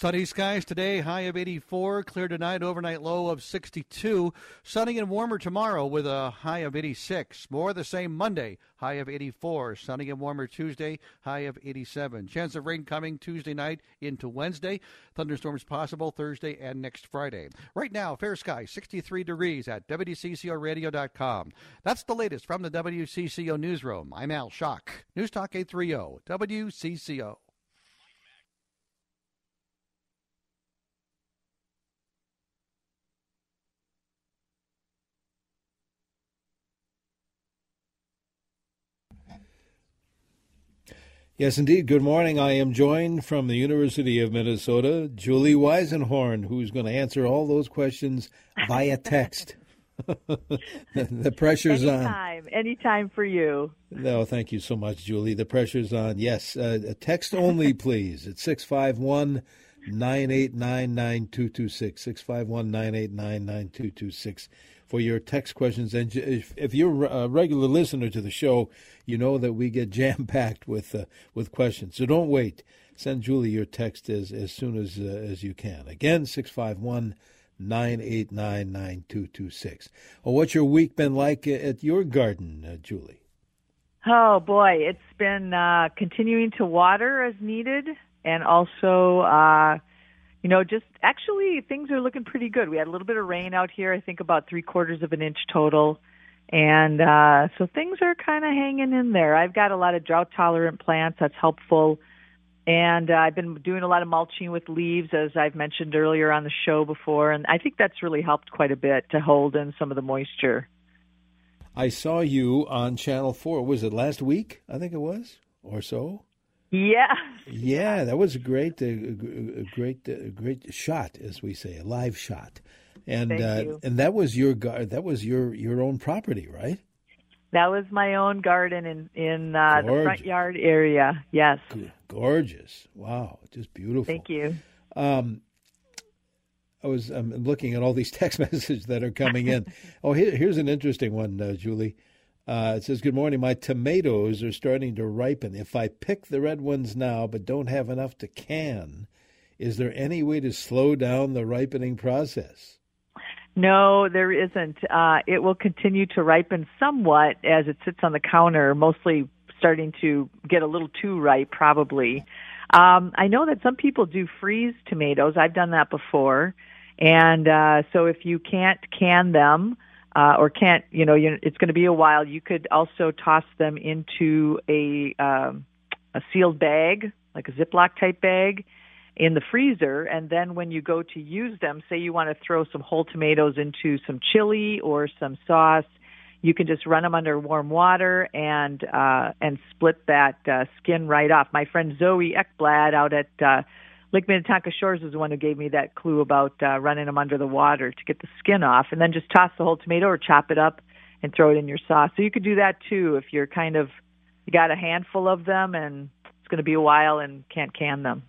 Sunny skies today, high of 84. Clear tonight, overnight low of 62. Sunny and warmer tomorrow with a high of 86. More the same Monday, high of 84. Sunny and warmer Tuesday, high of 87. Chance of rain coming Tuesday night into Wednesday. Thunderstorms possible Thursday and next Friday. Right now, fair sky, 63 degrees at WCCORadio.com. That's the latest from the WCCO newsroom. I'm Al Shock. News Talk 830, WCCO. Yes, indeed. Good morning. I am joined from the University of Minnesota, Julie Weisenhorn, who's going to answer all those questions via text. the pressure's anytime, on. Anytime Anytime for you. No, thank you so much, Julie. The pressure's on. Yes, uh, text only, please. It's 651 989 9226. 651 989 9226 for your text questions. And if, if you're a regular listener to the show, you know that we get jam packed with uh, with questions. So don't wait. Send Julie your text as as soon as uh, as you can. Again, six five one. 989 9226. Well, what's your week been like at your garden, uh, Julie? Oh, boy. It's been uh, continuing to water as needed and also uh, you know, just actually things are looking pretty good. We had a little bit of rain out here, I think about three quarters of an inch total. And uh, so things are kind of hanging in there. I've got a lot of drought tolerant plants. That's helpful. And uh, I've been doing a lot of mulching with leaves, as I've mentioned earlier on the show before. And I think that's really helped quite a bit to hold in some of the moisture. I saw you on Channel 4. Was it last week? I think it was, or so? Yeah. Yeah, that was a great, a, a great, a great shot, as we say, a live shot, and uh, and that was your that was your your own property, right? That was my own garden in in uh, the front yard area. Yes. Gorgeous! Wow, just beautiful. Thank you. Um, I was I'm looking at all these text messages that are coming in. oh, here, here's an interesting one, uh, Julie. Uh, it says, Good morning. My tomatoes are starting to ripen. If I pick the red ones now but don't have enough to can, is there any way to slow down the ripening process? No, there isn't. Uh, it will continue to ripen somewhat as it sits on the counter, mostly starting to get a little too ripe, probably. Um, I know that some people do freeze tomatoes. I've done that before. And uh, so if you can't can them, uh, or can't, you know, it's going to be a while. You could also toss them into a um, a sealed bag, like a Ziploc type bag, in the freezer, and then when you go to use them, say you want to throw some whole tomatoes into some chili or some sauce, you can just run them under warm water and uh, and split that uh, skin right off. My friend Zoe Ekblad out at uh, Lake Minnetonka Shores is the one who gave me that clue about uh, running them under the water to get the skin off, and then just toss the whole tomato or chop it up and throw it in your sauce. So you could do that too if you're kind of you got a handful of them and it's going to be a while and can't can them.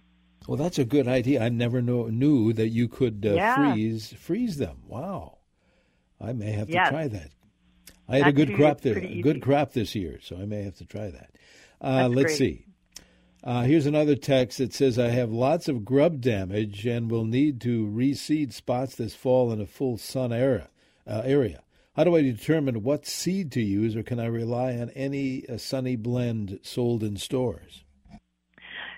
Well, that's a good idea. I never know, knew that you could uh, yeah. freeze freeze them. Wow, I may have to try that. I had Not a good crop there, a good crop this year, so I may have to try that. Uh, let's great. see. Uh, here's another text that says, I have lots of grub damage and will need to reseed spots this fall in a full sun era, uh, area. How do I determine what seed to use, or can I rely on any uh, sunny blend sold in stores?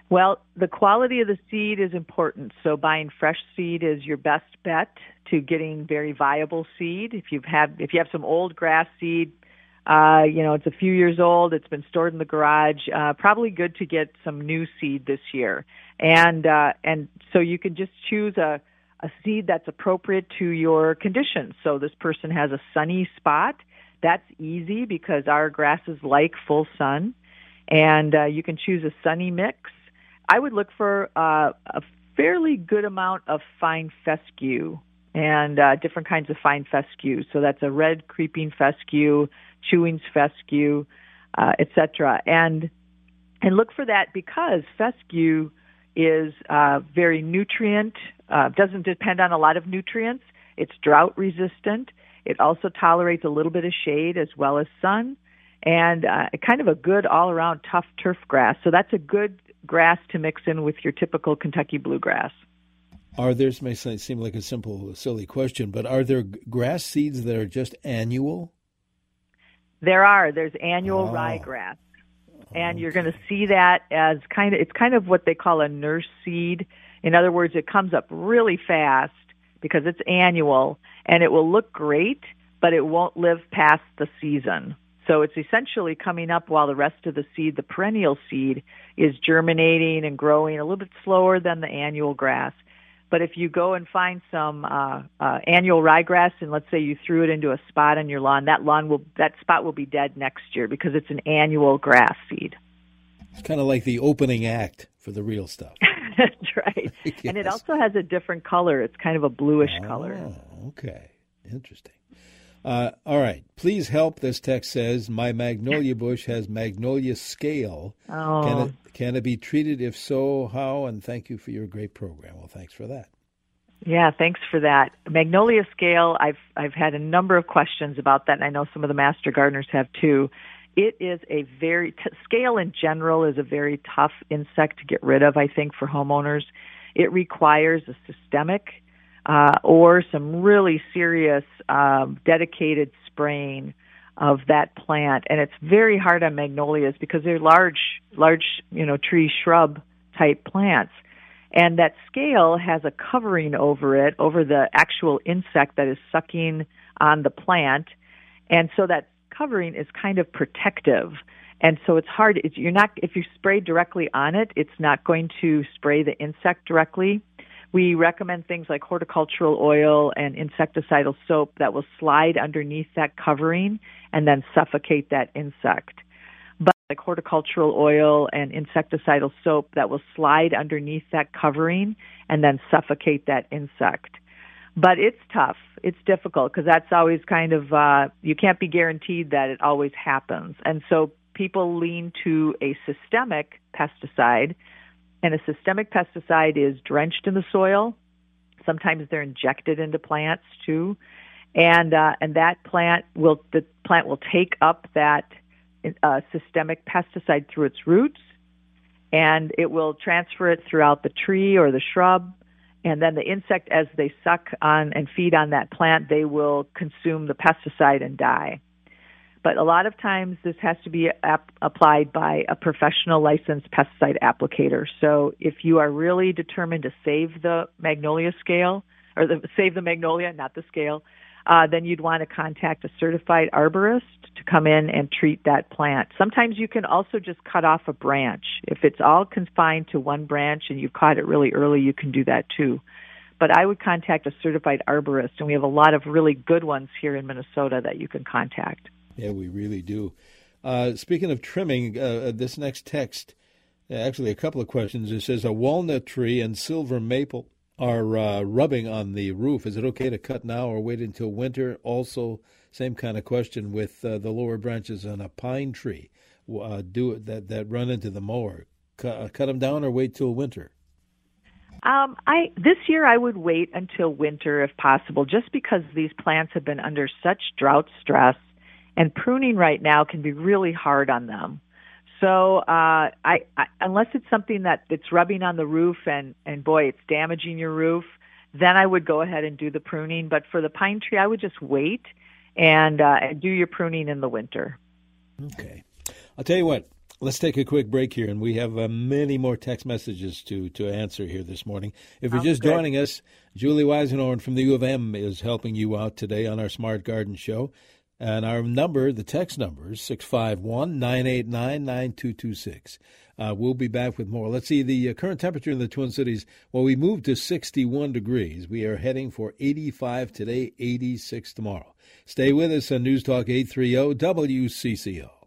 Well, the quality of the seed is important. So buying fresh seed is your best bet to getting very viable seed. If you've had if you have some old grass seed, uh, you know, it's a few years old. It's been stored in the garage. Uh, probably good to get some new seed this year. And uh, and so you can just choose a a seed that's appropriate to your conditions. So this person has a sunny spot. That's easy because our grasses like full sun, and uh, you can choose a sunny mix. I would look for uh, a fairly good amount of fine fescue and uh, different kinds of fine fescue. So that's a red creeping fescue, chewing fescue, uh, etc. And and look for that because fescue is uh, very nutrient, uh, doesn't depend on a lot of nutrients. It's drought resistant. It also tolerates a little bit of shade as well as sun, and uh, kind of a good all around tough turf grass. So that's a good grass to mix in with your typical Kentucky bluegrass. Are there, may seem like a simple, silly question, but are there grass seeds that are just annual? There are. There's annual oh. ryegrass. And you're going to see that as kind of, it's kind of what they call a nurse seed. In other words, it comes up really fast because it's annual and it will look great, but it won't live past the season. So it's essentially coming up while the rest of the seed, the perennial seed, is germinating and growing a little bit slower than the annual grass. But if you go and find some uh, uh, annual ryegrass, and let's say you threw it into a spot on your lawn, that lawn will that spot will be dead next year because it's an annual grass seed. It's kind of like the opening act for the real stuff. That's right. yes. And it also has a different color. It's kind of a bluish oh, color. Okay, interesting. Uh, all right. Please help, this text says. My magnolia bush has magnolia scale. Oh. Can it, can it be treated? If so, how? And thank you for your great program. Well, thanks for that. Yeah, thanks for that. Magnolia scale, I've I've had a number of questions about that, and I know some of the master gardeners have too. It is a very t- scale in general is a very tough insect to get rid of. I think for homeowners, it requires a systemic uh, or some really serious um, dedicated spraying of that plant. And it's very hard on magnolias because they're large, large, you know, tree shrub type plants. And that scale has a covering over it, over the actual insect that is sucking on the plant. And so that covering is kind of protective. And so it's hard. It's, you're not, if you spray directly on it, it's not going to spray the insect directly. We recommend things like horticultural oil and insecticidal soap that will slide underneath that covering and then suffocate that insect. But like horticultural oil and insecticidal soap that will slide underneath that covering and then suffocate that insect. But it's tough. It's difficult because that's always kind of, uh, you can't be guaranteed that it always happens. And so people lean to a systemic pesticide and a systemic pesticide is drenched in the soil. Sometimes they're injected into plants too, and uh, and that plant will the plant will take up that uh, systemic pesticide through its roots, and it will transfer it throughout the tree or the shrub, and then the insect, as they suck on and feed on that plant, they will consume the pesticide and die. But a lot of times this has to be ap- applied by a professional licensed pesticide applicator. So if you are really determined to save the magnolia scale, or the, save the magnolia, not the scale, uh, then you'd want to contact a certified arborist to come in and treat that plant. Sometimes you can also just cut off a branch. If it's all confined to one branch and you've caught it really early, you can do that too. But I would contact a certified arborist, and we have a lot of really good ones here in Minnesota that you can contact. Yeah, we really do. Uh, speaking of trimming, uh, uh, this next text, actually a couple of questions. It says a walnut tree and silver maple are uh, rubbing on the roof. Is it okay to cut now or wait until winter? Also, same kind of question with uh, the lower branches on a pine tree. Uh, do that that run into the mower. Cut, cut them down or wait till winter. Um, I this year I would wait until winter if possible, just because these plants have been under such drought stress and pruning right now can be really hard on them. So uh, I, I unless it's something that it's rubbing on the roof and and boy, it's damaging your roof, then I would go ahead and do the pruning. But for the pine tree, I would just wait and uh, do your pruning in the winter. Okay, I'll tell you what. Let's take a quick break here, and we have uh, many more text messages to, to answer here this morning. If you're just good. joining us, Julie Weisenhorn from the U of M is helping you out today on our Smart Garden Show. And our number, the text number is 651 989 9226. Uh, we'll be back with more. Let's see the uh, current temperature in the Twin Cities. Well, we moved to 61 degrees. We are heading for 85 today, 86 tomorrow. Stay with us on News Talk 830 WCCO.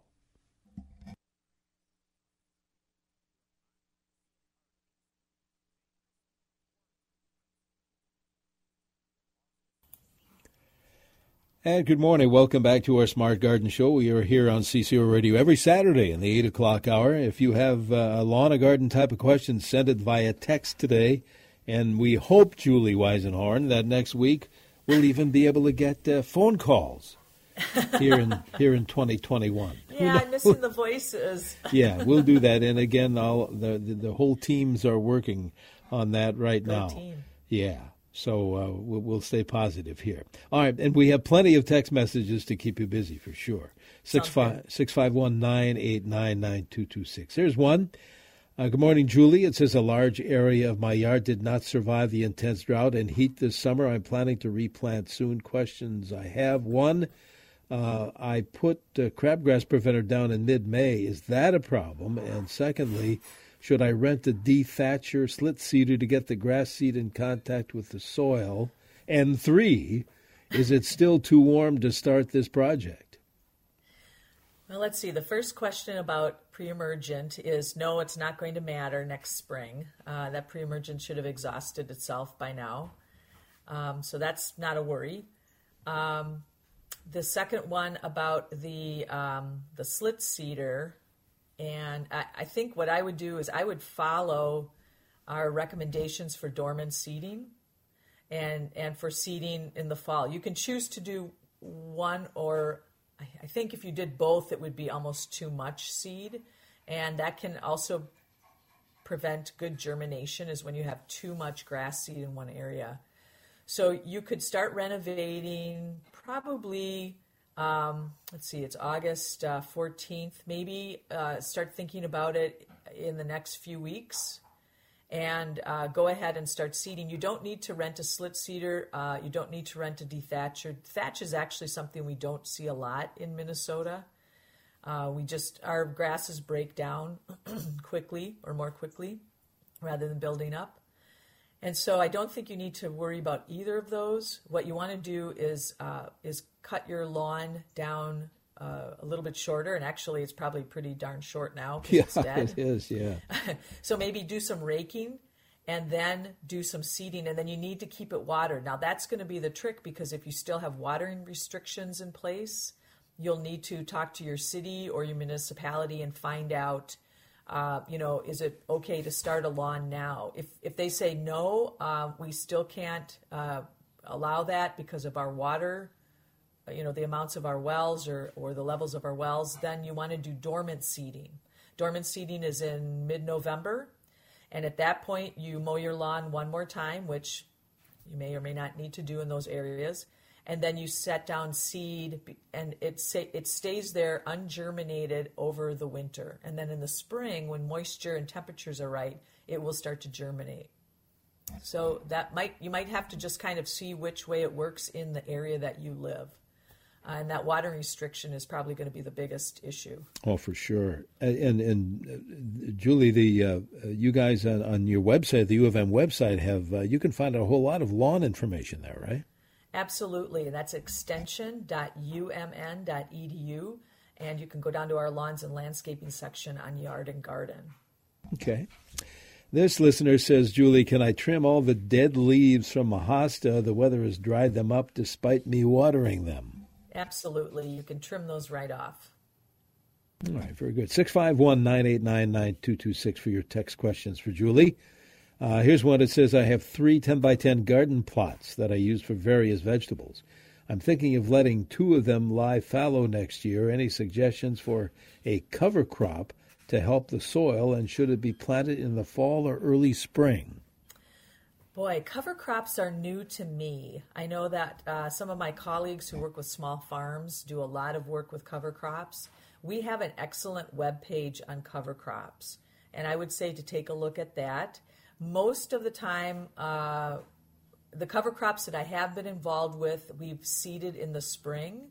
And good morning. Welcome back to our Smart Garden Show. We are here on CCO Radio every Saturday in the 8 o'clock hour. If you have uh, a lawn or garden type of question, send it via text today. And we hope, Julie Weisenhorn, that next week we'll even be able to get uh, phone calls here in here in 2021. Yeah, I'm missing the voices. yeah, we'll do that. And again, all the, the, the whole teams are working on that right Good now. team. Yeah. So uh, we'll, we'll stay positive here. All right, and we have plenty of text messages to keep you busy for sure. Six five six five one nine eight nine nine two two six. Here's one. Uh, good morning, Julie. It says a large area of my yard did not survive the intense drought and heat this summer. I'm planning to replant soon. Questions I have one. Uh, I put uh, crabgrass preventer down in mid-May. Is that a problem? And secondly, should I rent a dethatcher slit seeder to get the grass seed in contact with the soil? And three, is it still too warm to start this project? Well, let's see. The first question about pre-emergent is no, it's not going to matter next spring. Uh, that pre-emergent should have exhausted itself by now, um, so that's not a worry. Um, the second one about the um, the slit seeder, and I, I think what I would do is I would follow our recommendations for dormant seeding, and and for seeding in the fall. You can choose to do one or I- I think if you did both, it would be almost too much seed, and that can also prevent good germination. Is when you have too much grass seed in one area. So you could start renovating probably. Um, let's see, it's August uh, 14th. Maybe uh, start thinking about it in the next few weeks and uh, go ahead and start seeding. You don't need to rent a slit seeder. Uh, you don't need to rent a dethatcher. Thatch is actually something we don't see a lot in Minnesota. Uh, we just our grasses break down quickly or more quickly rather than building up. And so I don't think you need to worry about either of those. What you want to do is uh, is cut your lawn down uh, a little bit shorter, and actually it's probably pretty darn short now Yeah, it's dead. it is. Yeah. so maybe do some raking and then do some seeding, and then you need to keep it watered. Now that's going to be the trick because if you still have watering restrictions in place, you'll need to talk to your city or your municipality and find out. Uh, you know, is it okay to start a lawn now? If if they say no, uh, we still can't uh, allow that because of our water you know the amounts of our wells or, or the levels of our wells then you want to do dormant seeding dormant seeding is in mid-november and at that point you mow your lawn one more time which you may or may not need to do in those areas and then you set down seed and it say, it stays there ungerminated over the winter and then in the spring when moisture and temperatures are right it will start to germinate so that might you might have to just kind of see which way it works in the area that you live uh, and that watering restriction is probably going to be the biggest issue. Oh, for sure. And and, and uh, Julie, the uh, you guys on, on, your website, the U of M website, have uh, you can find a whole lot of lawn information there, right? Absolutely. That's extension.umn.edu, and you can go down to our lawns and landscaping section on yard and garden. Okay. This listener says, Julie, can I trim all the dead leaves from a hosta? The weather has dried them up despite me watering them. Absolutely. You can trim those right off. All right, very good. 651 989 9226 for your text questions for Julie. Uh, here's one that says I have three 10 by 10 garden plots that I use for various vegetables. I'm thinking of letting two of them lie fallow next year. Any suggestions for a cover crop to help the soil, and should it be planted in the fall or early spring? Boy, cover crops are new to me. I know that uh, some of my colleagues who work with small farms do a lot of work with cover crops. We have an excellent web page on cover crops, and I would say to take a look at that. Most of the time, uh, the cover crops that I have been involved with, we've seeded in the spring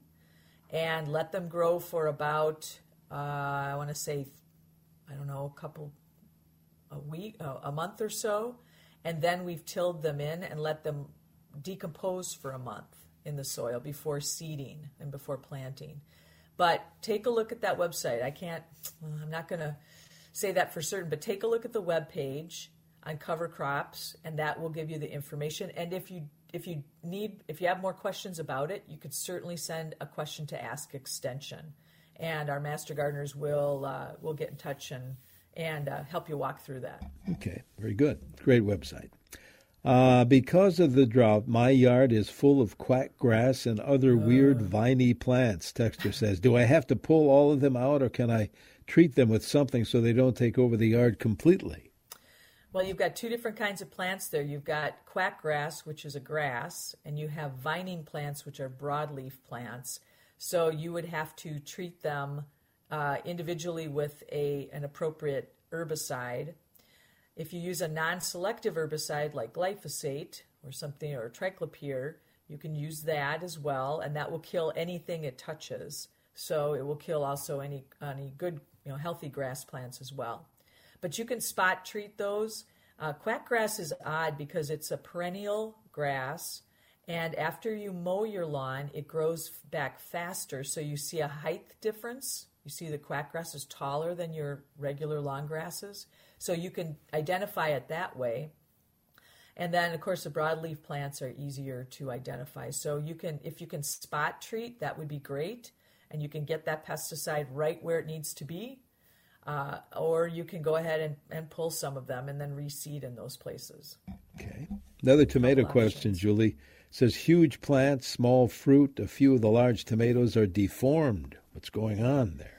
and let them grow for about, uh, I want to say, I don't know, a couple, a week, uh, a month or so. And then we've tilled them in and let them decompose for a month in the soil before seeding and before planting. But take a look at that website. I can't, I'm not going to say that for certain, but take a look at the web page on cover crops, and that will give you the information. And if you if you need if you have more questions about it, you could certainly send a question to Ask Extension, and our master gardeners will uh, will get in touch and and uh, help you walk through that. Okay, very good. Great website. Uh, because of the drought, my yard is full of quack grass and other weird viney plants. Texter says, "Do I have to pull all of them out, or can I treat them with something so they don't take over the yard completely?" Well, you've got two different kinds of plants there. You've got quackgrass, which is a grass, and you have vining plants, which are broadleaf plants. So you would have to treat them uh, individually with a an appropriate herbicide. If you use a non-selective herbicide like glyphosate or something or triclopyr, you can use that as well, and that will kill anything it touches. So it will kill also any any good you know healthy grass plants as well but you can spot treat those. Uh, quackgrass is odd because it's a perennial grass, and after you mow your lawn, it grows back faster, so you see a height difference. You see the quackgrass is taller than your regular lawn grasses, so you can identify it that way. And then, of course, the broadleaf plants are easier to identify. So you can, if you can spot treat, that would be great, and you can get that pesticide right where it needs to be uh, or you can go ahead and, and pull some of them and then reseed in those places. Okay. Another tomato question, Julie says huge plants, small fruit. A few of the large tomatoes are deformed. What's going on there?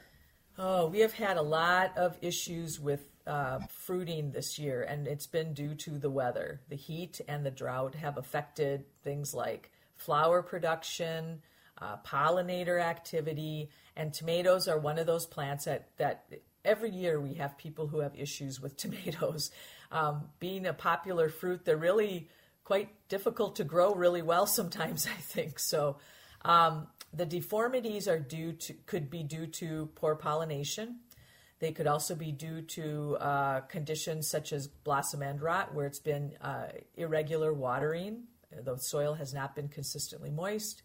Oh, we have had a lot of issues with uh, fruiting this year, and it's been due to the weather. The heat and the drought have affected things like flower production, uh, pollinator activity, and tomatoes are one of those plants that, that every year we have people who have issues with tomatoes. Um, being a popular fruit, they're really quite difficult to grow really well sometimes, I think. So um, the deformities are due to could be due to poor pollination. They could also be due to uh, conditions such as blossom end rot, where it's been uh, irregular watering. The soil has not been consistently moist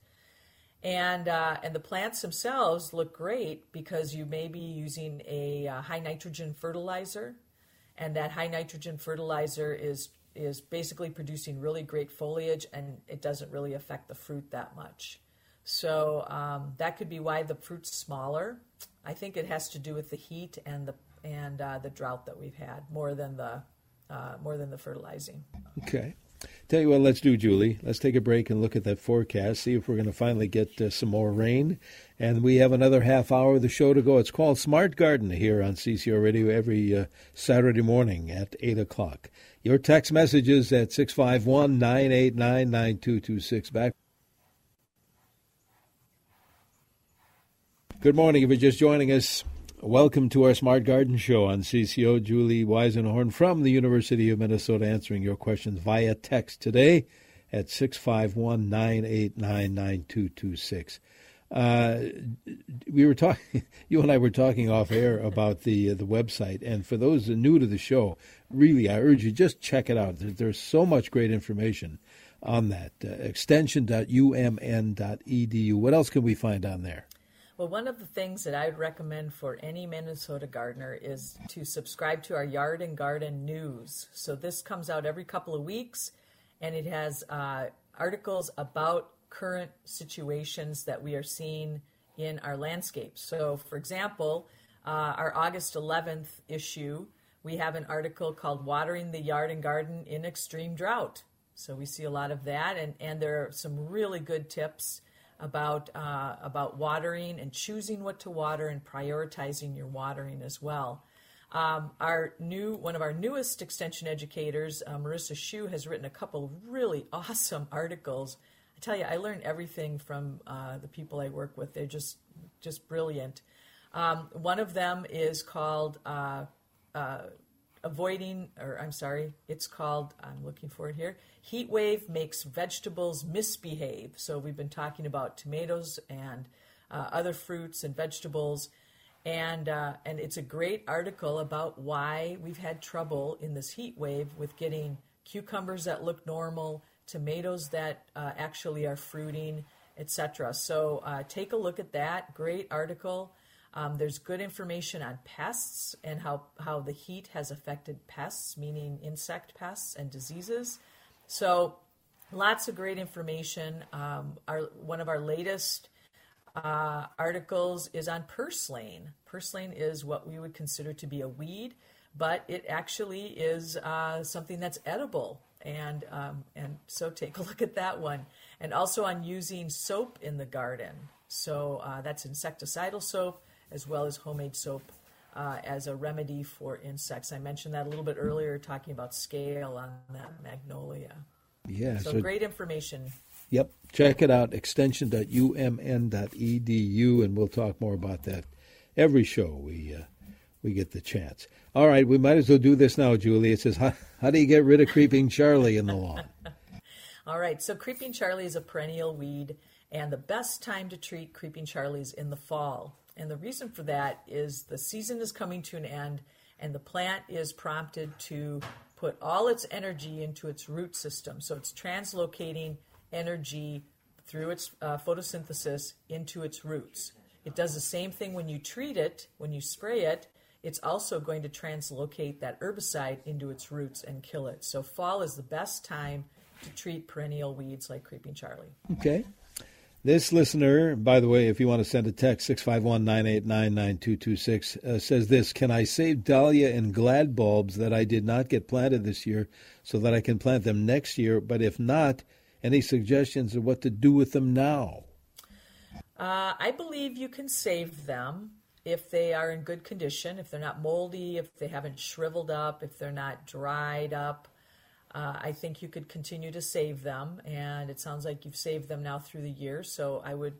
and uh, and the plants themselves look great because you may be using a uh, high nitrogen fertilizer, and that high nitrogen fertilizer is is basically producing really great foliage, and it doesn't really affect the fruit that much. So um, that could be why the fruit's smaller. I think it has to do with the heat and the and uh, the drought that we've had more than the uh, more than the fertilizing. Okay. Tell you what, let's do, Julie. Let's take a break and look at that forecast, see if we're going to finally get uh, some more rain. And we have another half hour of the show to go. It's called Smart Garden here on CCO Radio every uh, Saturday morning at 8 o'clock. Your text messages at 651 989 9226. Back. Good morning. If you're just joining us, Welcome to our Smart Garden Show on CCO. Julie Weisenhorn from the University of Minnesota answering your questions via text today at 651 989 9226. Uh, we were talking, you and I were talking off air about the uh, the website, and for those new to the show, really, I urge you just check it out. There's so much great information on that. Uh, extension.umn.edu. What else can we find on there? Well, one of the things that I would recommend for any Minnesota gardener is to subscribe to our Yard and Garden News. So this comes out every couple of weeks, and it has uh, articles about current situations that we are seeing in our landscape. So, for example, uh, our August 11th issue, we have an article called Watering the Yard and Garden in Extreme Drought. So we see a lot of that, and, and there are some really good tips about uh, about watering and choosing what to water and prioritizing your watering as well. Um, our new one of our newest extension educators, uh, Marissa Schuh, has written a couple really awesome articles. I tell you, I learn everything from uh, the people I work with. They're just just brilliant. Um, one of them is called uh, uh avoiding, or I'm sorry, it's called. I'm looking for it here. Heat wave makes vegetables misbehave. So we've been talking about tomatoes and uh, other fruits and vegetables and uh, and it's a great article about why we've had trouble in this heat wave with getting cucumbers that look normal, tomatoes that uh, actually are fruiting, etc. So uh, take a look at that. Great article. Um, there's good information on pests and how how the heat has affected pests, meaning insect pests and diseases. So lots of great information. Um, our one of our latest uh, articles is on purslane. Purslane is what we would consider to be a weed, but it actually is uh, something that's edible. And um, and so take a look at that one. And also on using soap in the garden. So uh, that's insecticidal soap as well as homemade soap uh, as a remedy for insects. I mentioned that a little bit earlier, talking about scale on that magnolia. Yeah. So, so great information Yep. Check it out, extension.umn.edu, and we'll talk more about that every show we uh, we get the chance. All right, we might as well do this now, Julie. It says, how, how do you get rid of Creeping Charlie in the lawn? All right, so Creeping Charlie is a perennial weed, and the best time to treat Creeping Charlie is in the fall. And the reason for that is the season is coming to an end, and the plant is prompted to put all its energy into its root system. So it's translocating energy through its uh, photosynthesis into its roots. It does the same thing when you treat it, when you spray it, it's also going to translocate that herbicide into its roots and kill it. So, fall is the best time to treat perennial weeds like Creeping Charlie. Okay. This listener, by the way, if you want to send a text, 651 989 9226, uh, says this Can I save dahlia and glad bulbs that I did not get planted this year so that I can plant them next year? But if not, any suggestions of what to do with them now? Uh, I believe you can save them if they are in good condition, if they're not moldy, if they haven't shriveled up, if they're not dried up. Uh, I think you could continue to save them, and it sounds like you've saved them now through the year. So I would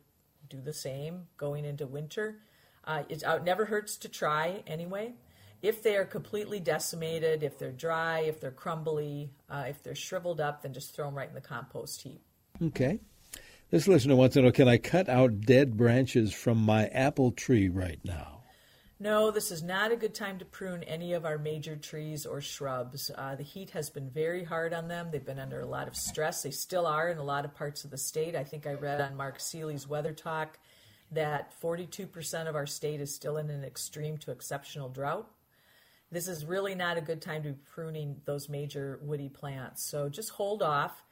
do the same going into winter. Uh, it, it never hurts to try anyway. If they are completely decimated, if they're dry, if they're crumbly, uh, if they're shriveled up, then just throw them right in the compost heap. Okay. This listener wants to know can I cut out dead branches from my apple tree right now? No, this is not a good time to prune any of our major trees or shrubs. Uh, the heat has been very hard on them. They've been under a lot of stress. They still are in a lot of parts of the state. I think I read on Mark Seeley's Weather Talk that 42% of our state is still in an extreme to exceptional drought this is really not a good time to be pruning those major woody plants. So just hold off.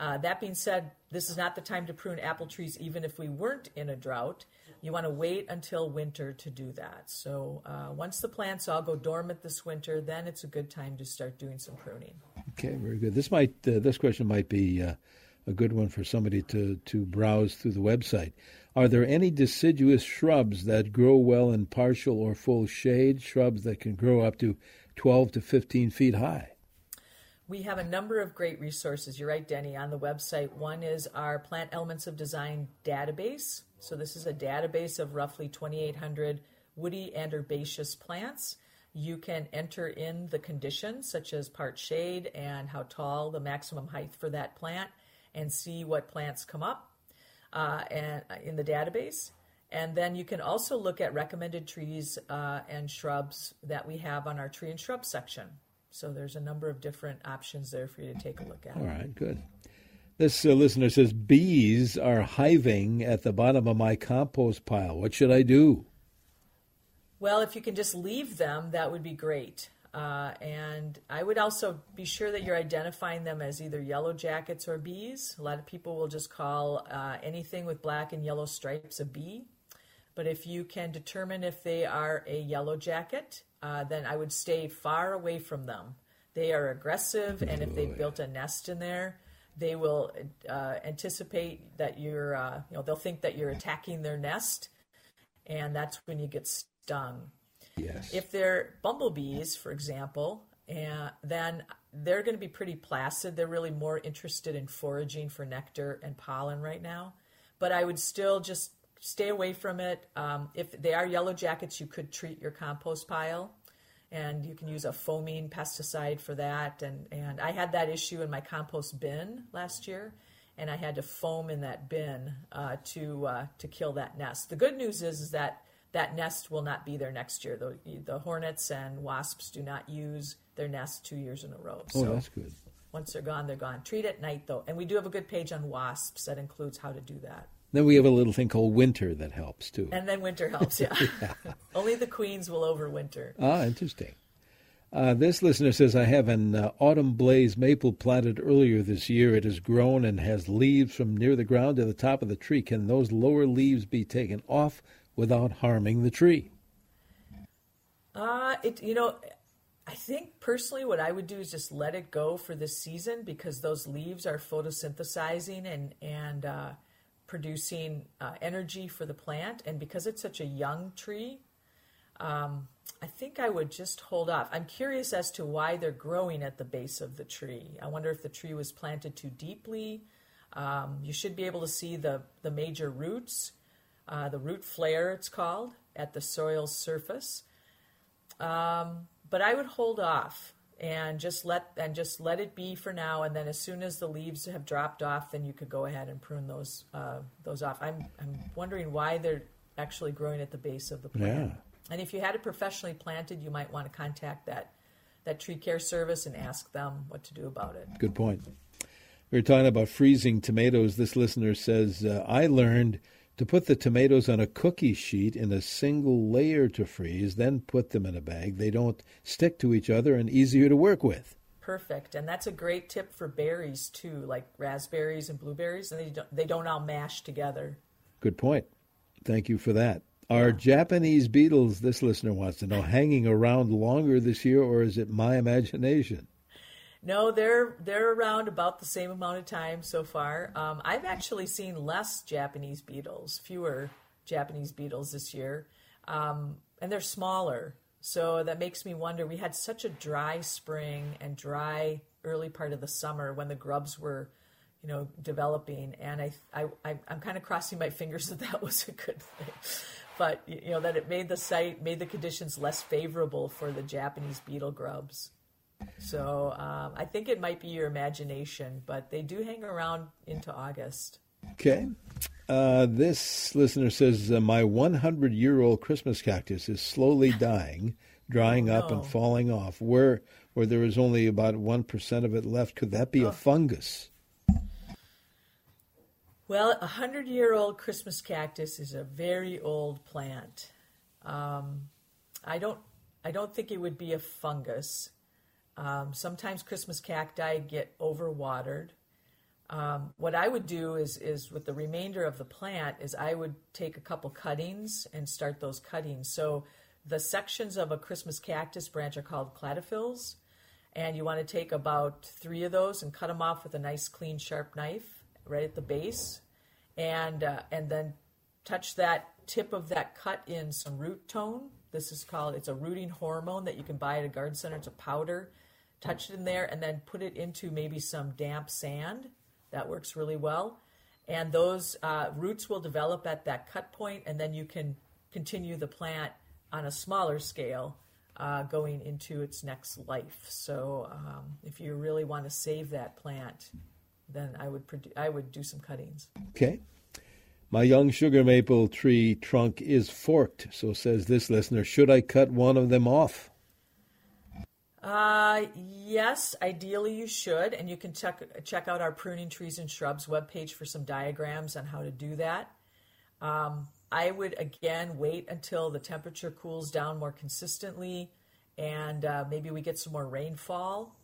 Uh, that being said, this is not the time to prune apple trees, even if we weren't in a drought. You want to wait until winter to do that. So uh, once the plants all go dormant this winter, then it's a good time to start doing some pruning. Okay, very good. This might uh, this question might be uh, a good one for somebody to to browse through the website. Are there any deciduous shrubs that grow well in partial or full shade, shrubs that can grow up to 12 to 15 feet high? We have a number of great resources. You're right, Denny, on the website. One is our Plant Elements of Design database. So, this is a database of roughly 2,800 woody and herbaceous plants. You can enter in the conditions, such as part shade and how tall the maximum height for that plant, and see what plants come up uh, and uh, in the database. And then you can also look at recommended trees uh, and shrubs that we have on our tree and shrub section. So there's a number of different options there for you to take a look at. All right, good. This uh, listener says bees are hiving at the bottom of my compost pile. What should I do? Well, if you can just leave them, that would be great. Uh, and I would also be sure that you're identifying them as either yellow jackets or bees. A lot of people will just call uh, anything with black and yellow stripes a bee. But if you can determine if they are a yellow jacket, uh, then I would stay far away from them. They are aggressive, and if they've built a nest in there, they will uh, anticipate that you're, uh, you know, they'll think that you're attacking their nest, and that's when you get stung. Yes. If they're bumblebees, for example, and then they're going to be pretty placid. They're really more interested in foraging for nectar and pollen right now. But I would still just stay away from it. Um, if they are yellow jackets, you could treat your compost pile, and you can use a foaming pesticide for that. And and I had that issue in my compost bin last year, and I had to foam in that bin uh, to uh, to kill that nest. The good news is is that that nest will not be there next year. The, the hornets and wasps do not use their nest two years in a row. Oh, so that's good. Once they're gone, they're gone. Treat at night though, and we do have a good page on wasps that includes how to do that. Then we have a little thing called winter that helps too. And then winter helps, yeah. yeah. Only the queens will overwinter. Ah, interesting. Uh, this listener says, I have an uh, autumn blaze maple planted earlier this year. It has grown and has leaves from near the ground to the top of the tree. Can those lower leaves be taken off without harming the tree? Uh, it, you know, I think personally what I would do is just let it go for this season because those leaves are photosynthesizing and, and uh, producing uh, energy for the plant. And because it's such a young tree, um, I think I would just hold off. I'm curious as to why they're growing at the base of the tree. I wonder if the tree was planted too deeply. Um, you should be able to see the, the major roots, uh, the root flare, it's called, at the soil's surface. Um, but I would hold off and just let and just let it be for now. And then as soon as the leaves have dropped off, then you could go ahead and prune those uh, those off. I'm I'm wondering why they're actually growing at the base of the plant. Yeah. And if you had it professionally planted, you might want to contact that that tree care service and ask them what to do about it. Good point. We were talking about freezing tomatoes. This listener says, uh, I learned to put the tomatoes on a cookie sheet in a single layer to freeze, then put them in a bag. They don't stick to each other and easier to work with. Perfect. And that's a great tip for berries too, like raspberries and blueberries, and they don't, they don't all mash together. Good point. Thank you for that. Are Japanese beetles, this listener wants to know, hanging around longer this year, or is it my imagination? No, they're they're around about the same amount of time so far. Um, I've actually seen less Japanese beetles, fewer Japanese beetles this year, um, and they're smaller. So that makes me wonder. We had such a dry spring and dry early part of the summer when the grubs were you know, developing. And I, I, I am kind of crossing my fingers that that was a good thing but you know that it made the site made the conditions less favorable for the Japanese beetle grubs. So um, I think it might be your imagination, but they do hang around into August. Okay. Uh, this listener says uh, my 100 year old Christmas cactus is slowly dying, drying oh, up, and falling off. Where where there is only about one percent of it left, could that be oh. a fungus? Well, a hundred year old Christmas cactus is a very old plant. Um, I don't I don't think it would be a fungus. Um, sometimes Christmas cacti get overwatered. Um, what I would do is is with the remainder of the plant is I would take a couple cuttings and start those cuttings. So the sections of a Christmas cactus branch are called cladophylls, and you want to take about three of those and cut them off with a nice clean sharp knife right at the base, and uh, and then touch that tip of that cut in some Rootone. This is called it's a rooting hormone that you can buy at a garden center. It's a powder. Touch it in there and then put it into maybe some damp sand. That works really well. And those uh, roots will develop at that cut point, and then you can continue the plant on a smaller scale uh, going into its next life. So, um, if you really want to save that plant, then I would produ- I would do some cuttings. Okay. My young sugar maple tree trunk is forked, so says this listener. Should I cut one of them off? Uh, yes, ideally you should, and you can check check out our pruning trees and shrubs webpage for some diagrams on how to do that. Um, I would again wait until the temperature cools down more consistently, and uh, maybe we get some more rainfall.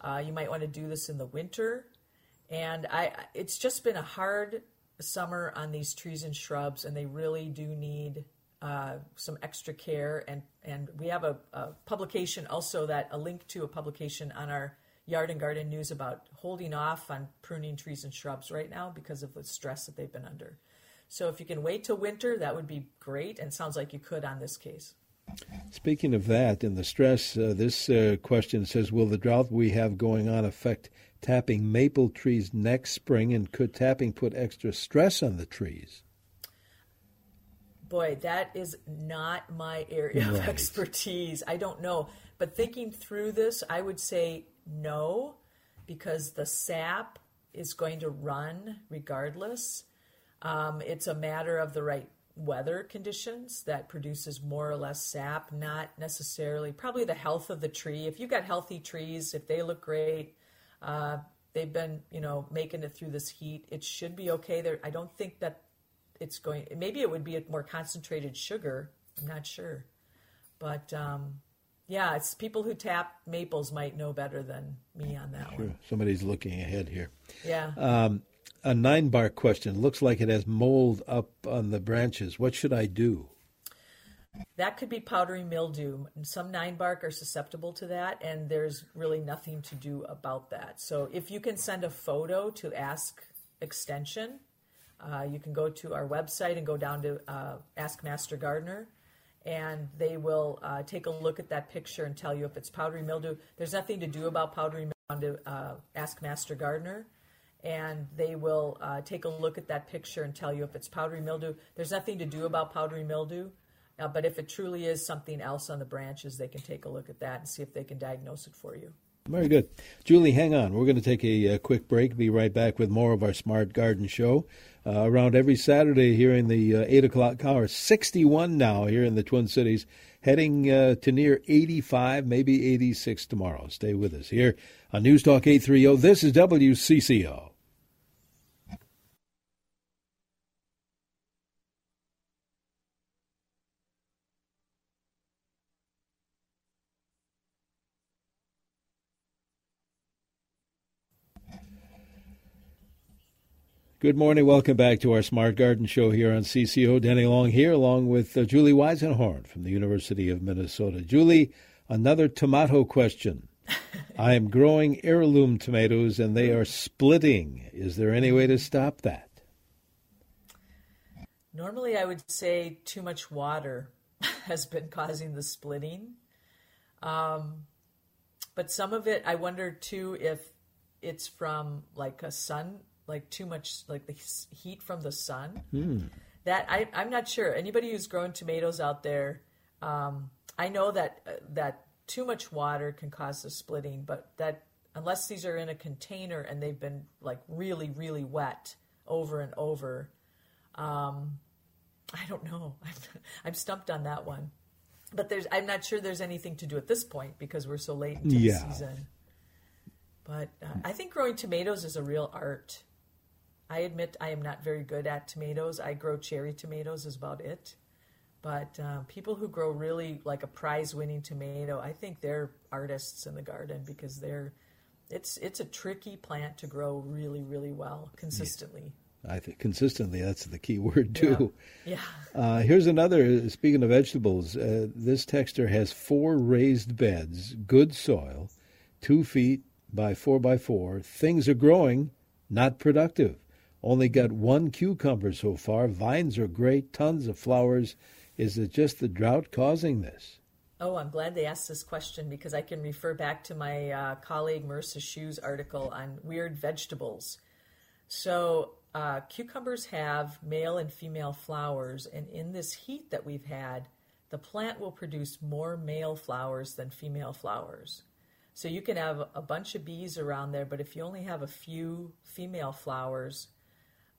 Uh, you might want to do this in the winter and I, it's just been a hard summer on these trees and shrubs, and they really do need uh, some extra care. And, and we have a, a, publication also that a link to a publication on our Yard and Garden News about holding off on pruning trees and shrubs right now because of the stress that they've been under. So if you can wait till winter, that would be great. And sounds like you could on this case. Speaking of that and the stress, uh, this uh, question says Will the drought we have going on affect tapping maple trees next spring, and could tapping put extra stress on the trees? Boy, that is not my area right. of expertise. I don't know. But thinking through this, I would say no, because the sap is going to run regardless. Um, it's a matter of the right weather conditions that produces more or less sap, not necessarily probably the health of the tree. If you've got healthy trees, if they look great, uh, they've been you know making it through this heat, it should be okay. There, I don't think that it's going. Maybe it would be a more concentrated sugar. I'm not sure, but um, yeah, it's people who tap maples might know better than me on that sure. one. Somebody's looking ahead here. Yeah. Um, a nine bark question. Looks like it has mold up on the branches. What should I do? That could be powdery mildew. Some nine bark are susceptible to that, and there's really nothing to do about that. So if you can send a photo to Ask Extension, uh, you can go to our website and go down to uh, Ask Master Gardener, and they will uh, take a look at that picture and tell you if it's powdery mildew. There's nothing to do about powdery mildew. Uh, Ask Master Gardener and they will uh, take a look at that picture and tell you if it's powdery mildew. There's nothing to do about powdery mildew, uh, but if it truly is something else on the branches, they can take a look at that and see if they can diagnose it for you. Very good. Julie, hang on. We're going to take a, a quick break. Be right back with more of our Smart Garden Show. Uh, around every Saturday here in the uh, 8 o'clock hour. 61 now here in the Twin Cities, heading uh, to near 85, maybe 86 tomorrow. Stay with us here on News Talk 830. This is WCCO. Good morning. Welcome back to our Smart Garden Show here on CCO. Denny Long here, along with uh, Julie Weisenhorn from the University of Minnesota. Julie, another tomato question. I am growing heirloom tomatoes and they are splitting. Is there any way to stop that? Normally, I would say too much water has been causing the splitting. Um, but some of it, I wonder too if it's from like a sun like too much like the heat from the sun. Mm. That I, I'm not sure. Anybody who's grown tomatoes out there, um, I know that uh, that too much water can cause the splitting, but that unless these are in a container and they've been like really really wet over and over, um, I don't know. I'm, I'm stumped on that one. But there's I'm not sure there's anything to do at this point because we're so late into yeah. the season. But uh, I think growing tomatoes is a real art. I admit I am not very good at tomatoes. I grow cherry tomatoes is about it. But um, people who grow really like a prize-winning tomato, I think they're artists in the garden because they're it's it's a tricky plant to grow really really well consistently. I think consistently that's the key word too. Yeah. yeah. Uh, here's another. Speaking of vegetables, uh, this texture has four raised beds, good soil, two feet by four by four. Things are growing, not productive. Only got one cucumber so far. Vines are great, tons of flowers. Is it just the drought causing this? Oh, I'm glad they asked this question because I can refer back to my uh, colleague Marissa Schuh's article on weird vegetables. So, uh, cucumbers have male and female flowers, and in this heat that we've had, the plant will produce more male flowers than female flowers. So, you can have a bunch of bees around there, but if you only have a few female flowers,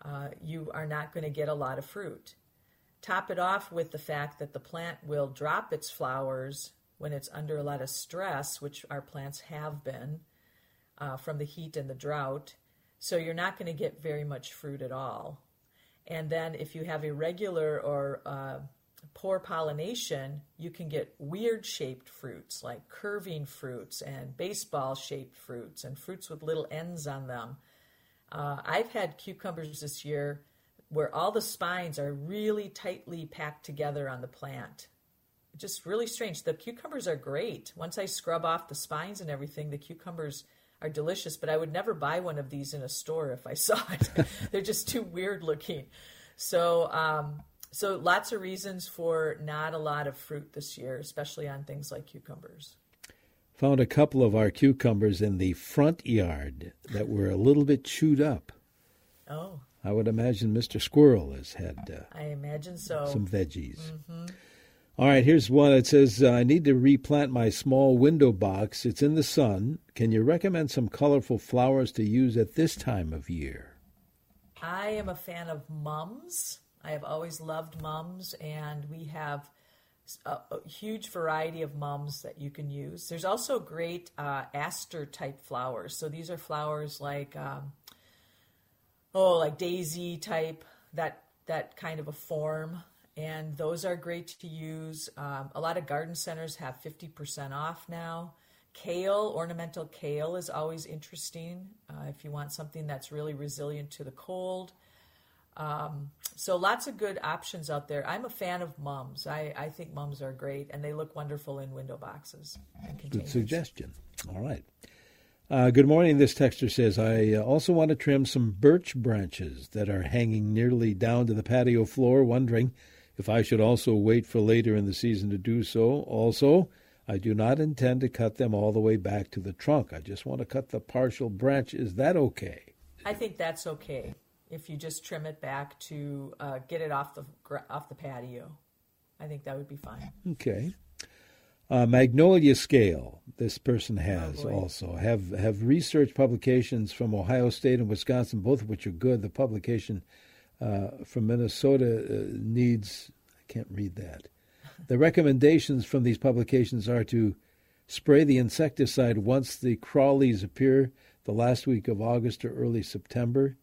uh, you are not going to get a lot of fruit. Top it off with the fact that the plant will drop its flowers when it's under a lot of stress, which our plants have been uh, from the heat and the drought. So you're not going to get very much fruit at all. And then if you have irregular or uh, poor pollination, you can get weird shaped fruits like curving fruits and baseball shaped fruits and fruits with little ends on them. Uh, I've had cucumbers this year where all the spines are really tightly packed together on the plant. Just really strange. The cucumbers are great. Once I scrub off the spines and everything, the cucumbers are delicious, but I would never buy one of these in a store if I saw it. They're just too weird looking. So, um, so lots of reasons for not a lot of fruit this year, especially on things like cucumbers. Found a couple of our cucumbers in the front yard that were a little bit chewed up. Oh. I would imagine Mr. Squirrel has had. Uh, I imagine so. Some veggies. Mm-hmm. All right, here's one that says uh, I need to replant my small window box. It's in the sun. Can you recommend some colorful flowers to use at this time of year? I am a fan of mums. I have always loved mums, and we have a, a huge variety of mums that you can use. There's also great uh, aster type flowers. So these are flowers like, um, oh, like daisy type, that that kind of a form and those are great to use. Um, a lot of garden centers have 50% off now. Kale, ornamental kale, is always interesting uh, if you want something that's really resilient to the cold. Um, so lots of good options out there. I'm a fan of mums. I, I think mums are great, and they look wonderful in window boxes. Good suggestion. All right. Uh, good morning. This texter says, I uh, also want to trim some birch branches that are hanging nearly down to the patio floor, wondering if I should also wait for later in the season to do so. Also, I do not intend to cut them all the way back to the trunk. I just want to cut the partial branch. Is that okay? I think that's okay if you just trim it back to uh, get it off the off the patio. I think that would be fine. Okay. Uh, Magnolia scale. This person has oh also have have research publications from Ohio State and Wisconsin, both of which are good. The publication uh, from Minnesota uh, needs, I can't read that. The recommendations from these publications are to spray the insecticide once the crawlies appear the last week of August or early September.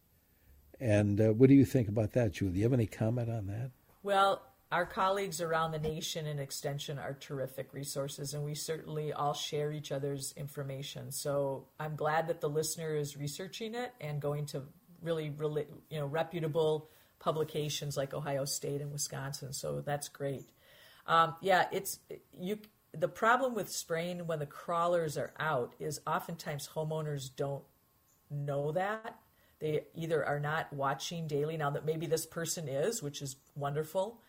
And uh, what do you think about that, Julie? Do you have any comment on that? Well, our colleagues around the nation in Extension are terrific resources, and we certainly all share each other's information. So I'm glad that the listener is researching it and going to really, really, you know, reputable publications like Ohio State and Wisconsin. So that's great. Um, yeah, it's you. The problem with spraying when the crawlers are out is oftentimes homeowners don't know that. They either are not watching daily now that maybe this person is, which is wonderful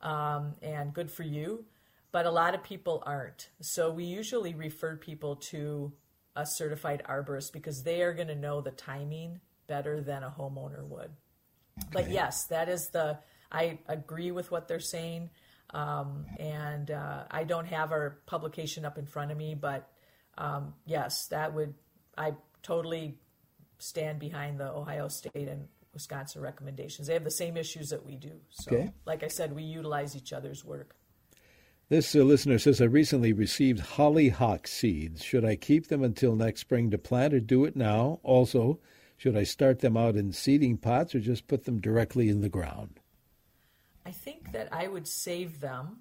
um, and good for you, but a lot of people aren't. So we usually refer people to a certified arborist because they are going to know the timing better than a homeowner would. Okay. But yes, that is the. I agree with what they're saying, um, and uh, I don't have our publication up in front of me, but um, yes, that would. I totally stand behind the Ohio State and Wisconsin recommendations. They have the same issues that we do. So, okay. like I said, we utilize each other's work. This uh, listener says, I recently received hollyhock seeds. Should I keep them until next spring to plant or do it now? Also, should I start them out in seeding pots or just put them directly in the ground? I think that I would save them,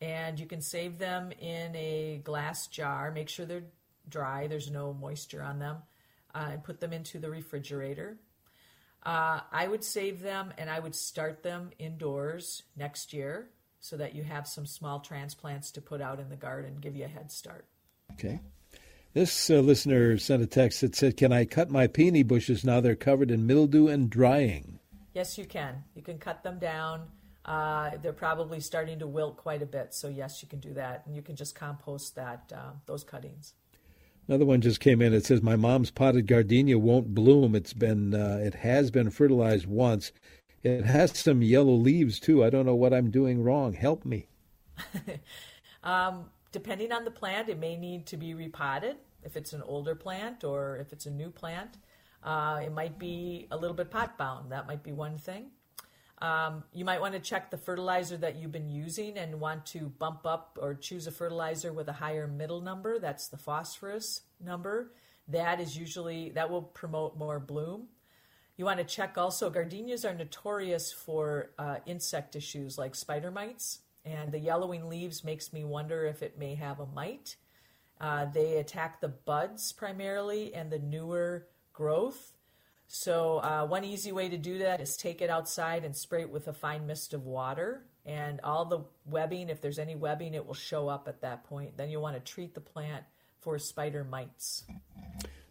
and you can save them in a glass jar. Make sure they're dry, there's no moisture on them, uh, and put them into the refrigerator. Uh, I would save them and I would start them indoors next year so that you have some small transplants to put out in the garden, give you a head start. Okay. This uh, listener sent a text that said, Can I cut my peony bushes now they're covered in mildew and drying? Yes, you can. You can cut them down. Uh, they're probably starting to wilt quite a bit, so yes, you can do that, and you can just compost that uh, those cuttings. Another one just came in. It says my mom's potted gardenia won't bloom. It's been uh, it has been fertilized once. It has some yellow leaves too. I don't know what I'm doing wrong. Help me. um, depending on the plant, it may need to be repotted if it's an older plant or if it's a new plant. Uh, it might be a little bit pot bound. That might be one thing. Um, you might want to check the fertilizer that you've been using and want to bump up or choose a fertilizer with a higher middle number. That's the phosphorus number. That is usually that will promote more bloom. You want to check also. Gardenias are notorious for uh, insect issues like spider mites and the yellowing leaves makes me wonder if it may have a mite. Uh, they attack the buds primarily and the newer growth. So, uh, one easy way to do that is take it outside and spray it with a fine mist of water. And all the webbing, if there's any webbing, it will show up at that point. Then you'll want to treat the plant for spider mites.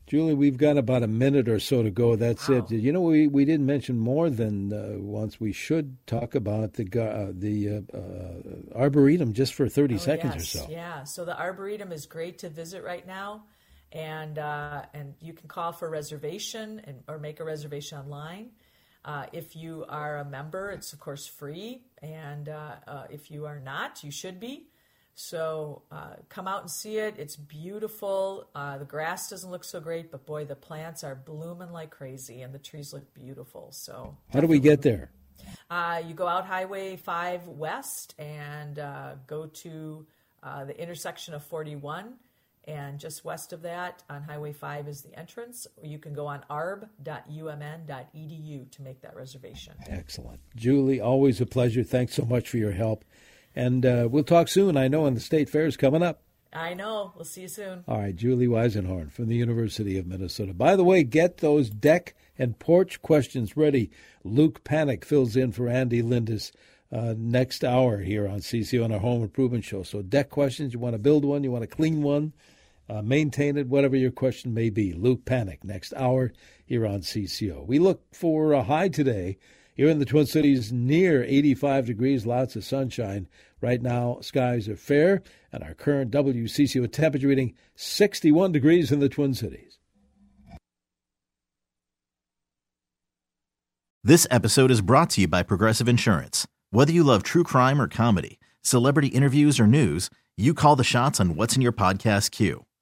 Julie, we've got about a minute or so to go. That's wow. it. You know, we, we didn't mention more than uh, once. We should talk about the uh, the uh, uh, arboretum just for thirty oh, seconds yes. or so. Yeah. So the arboretum is great to visit right now, and uh, and you can call for a reservation and or make a reservation online. Uh, if you are a member, it's of course free, and if you are not, you should be. So uh, come out and see it. It's beautiful. Uh, the grass doesn't look so great, but boy, the plants are blooming like crazy, and the trees look beautiful. So how do we get there? Uh, you go out Highway 5 West and uh, go to uh, the intersection of 41. And just west of that on Highway 5 is the entrance. You can go on arb.umn.edu to make that reservation. Excellent. Julie, always a pleasure. Thanks so much for your help. And uh, we'll talk soon. I know, and the state fair is coming up. I know. We'll see you soon. All right, Julie Weisenhorn from the University of Minnesota. By the way, get those deck and porch questions ready. Luke Panic fills in for Andy Lindis uh, next hour here on CCO on our home improvement show. So, deck questions, you want to build one, you want to clean one, uh, maintain it, whatever your question may be. Luke Panic next hour here on CCO. We look for a high today here in the Twin Cities, near 85 degrees, lots of sunshine. Right now, skies are fair, and our current WCCO temperature reading 61 degrees in the Twin Cities. This episode is brought to you by Progressive Insurance. Whether you love true crime or comedy, celebrity interviews or news, you call the shots on what's in your podcast queue.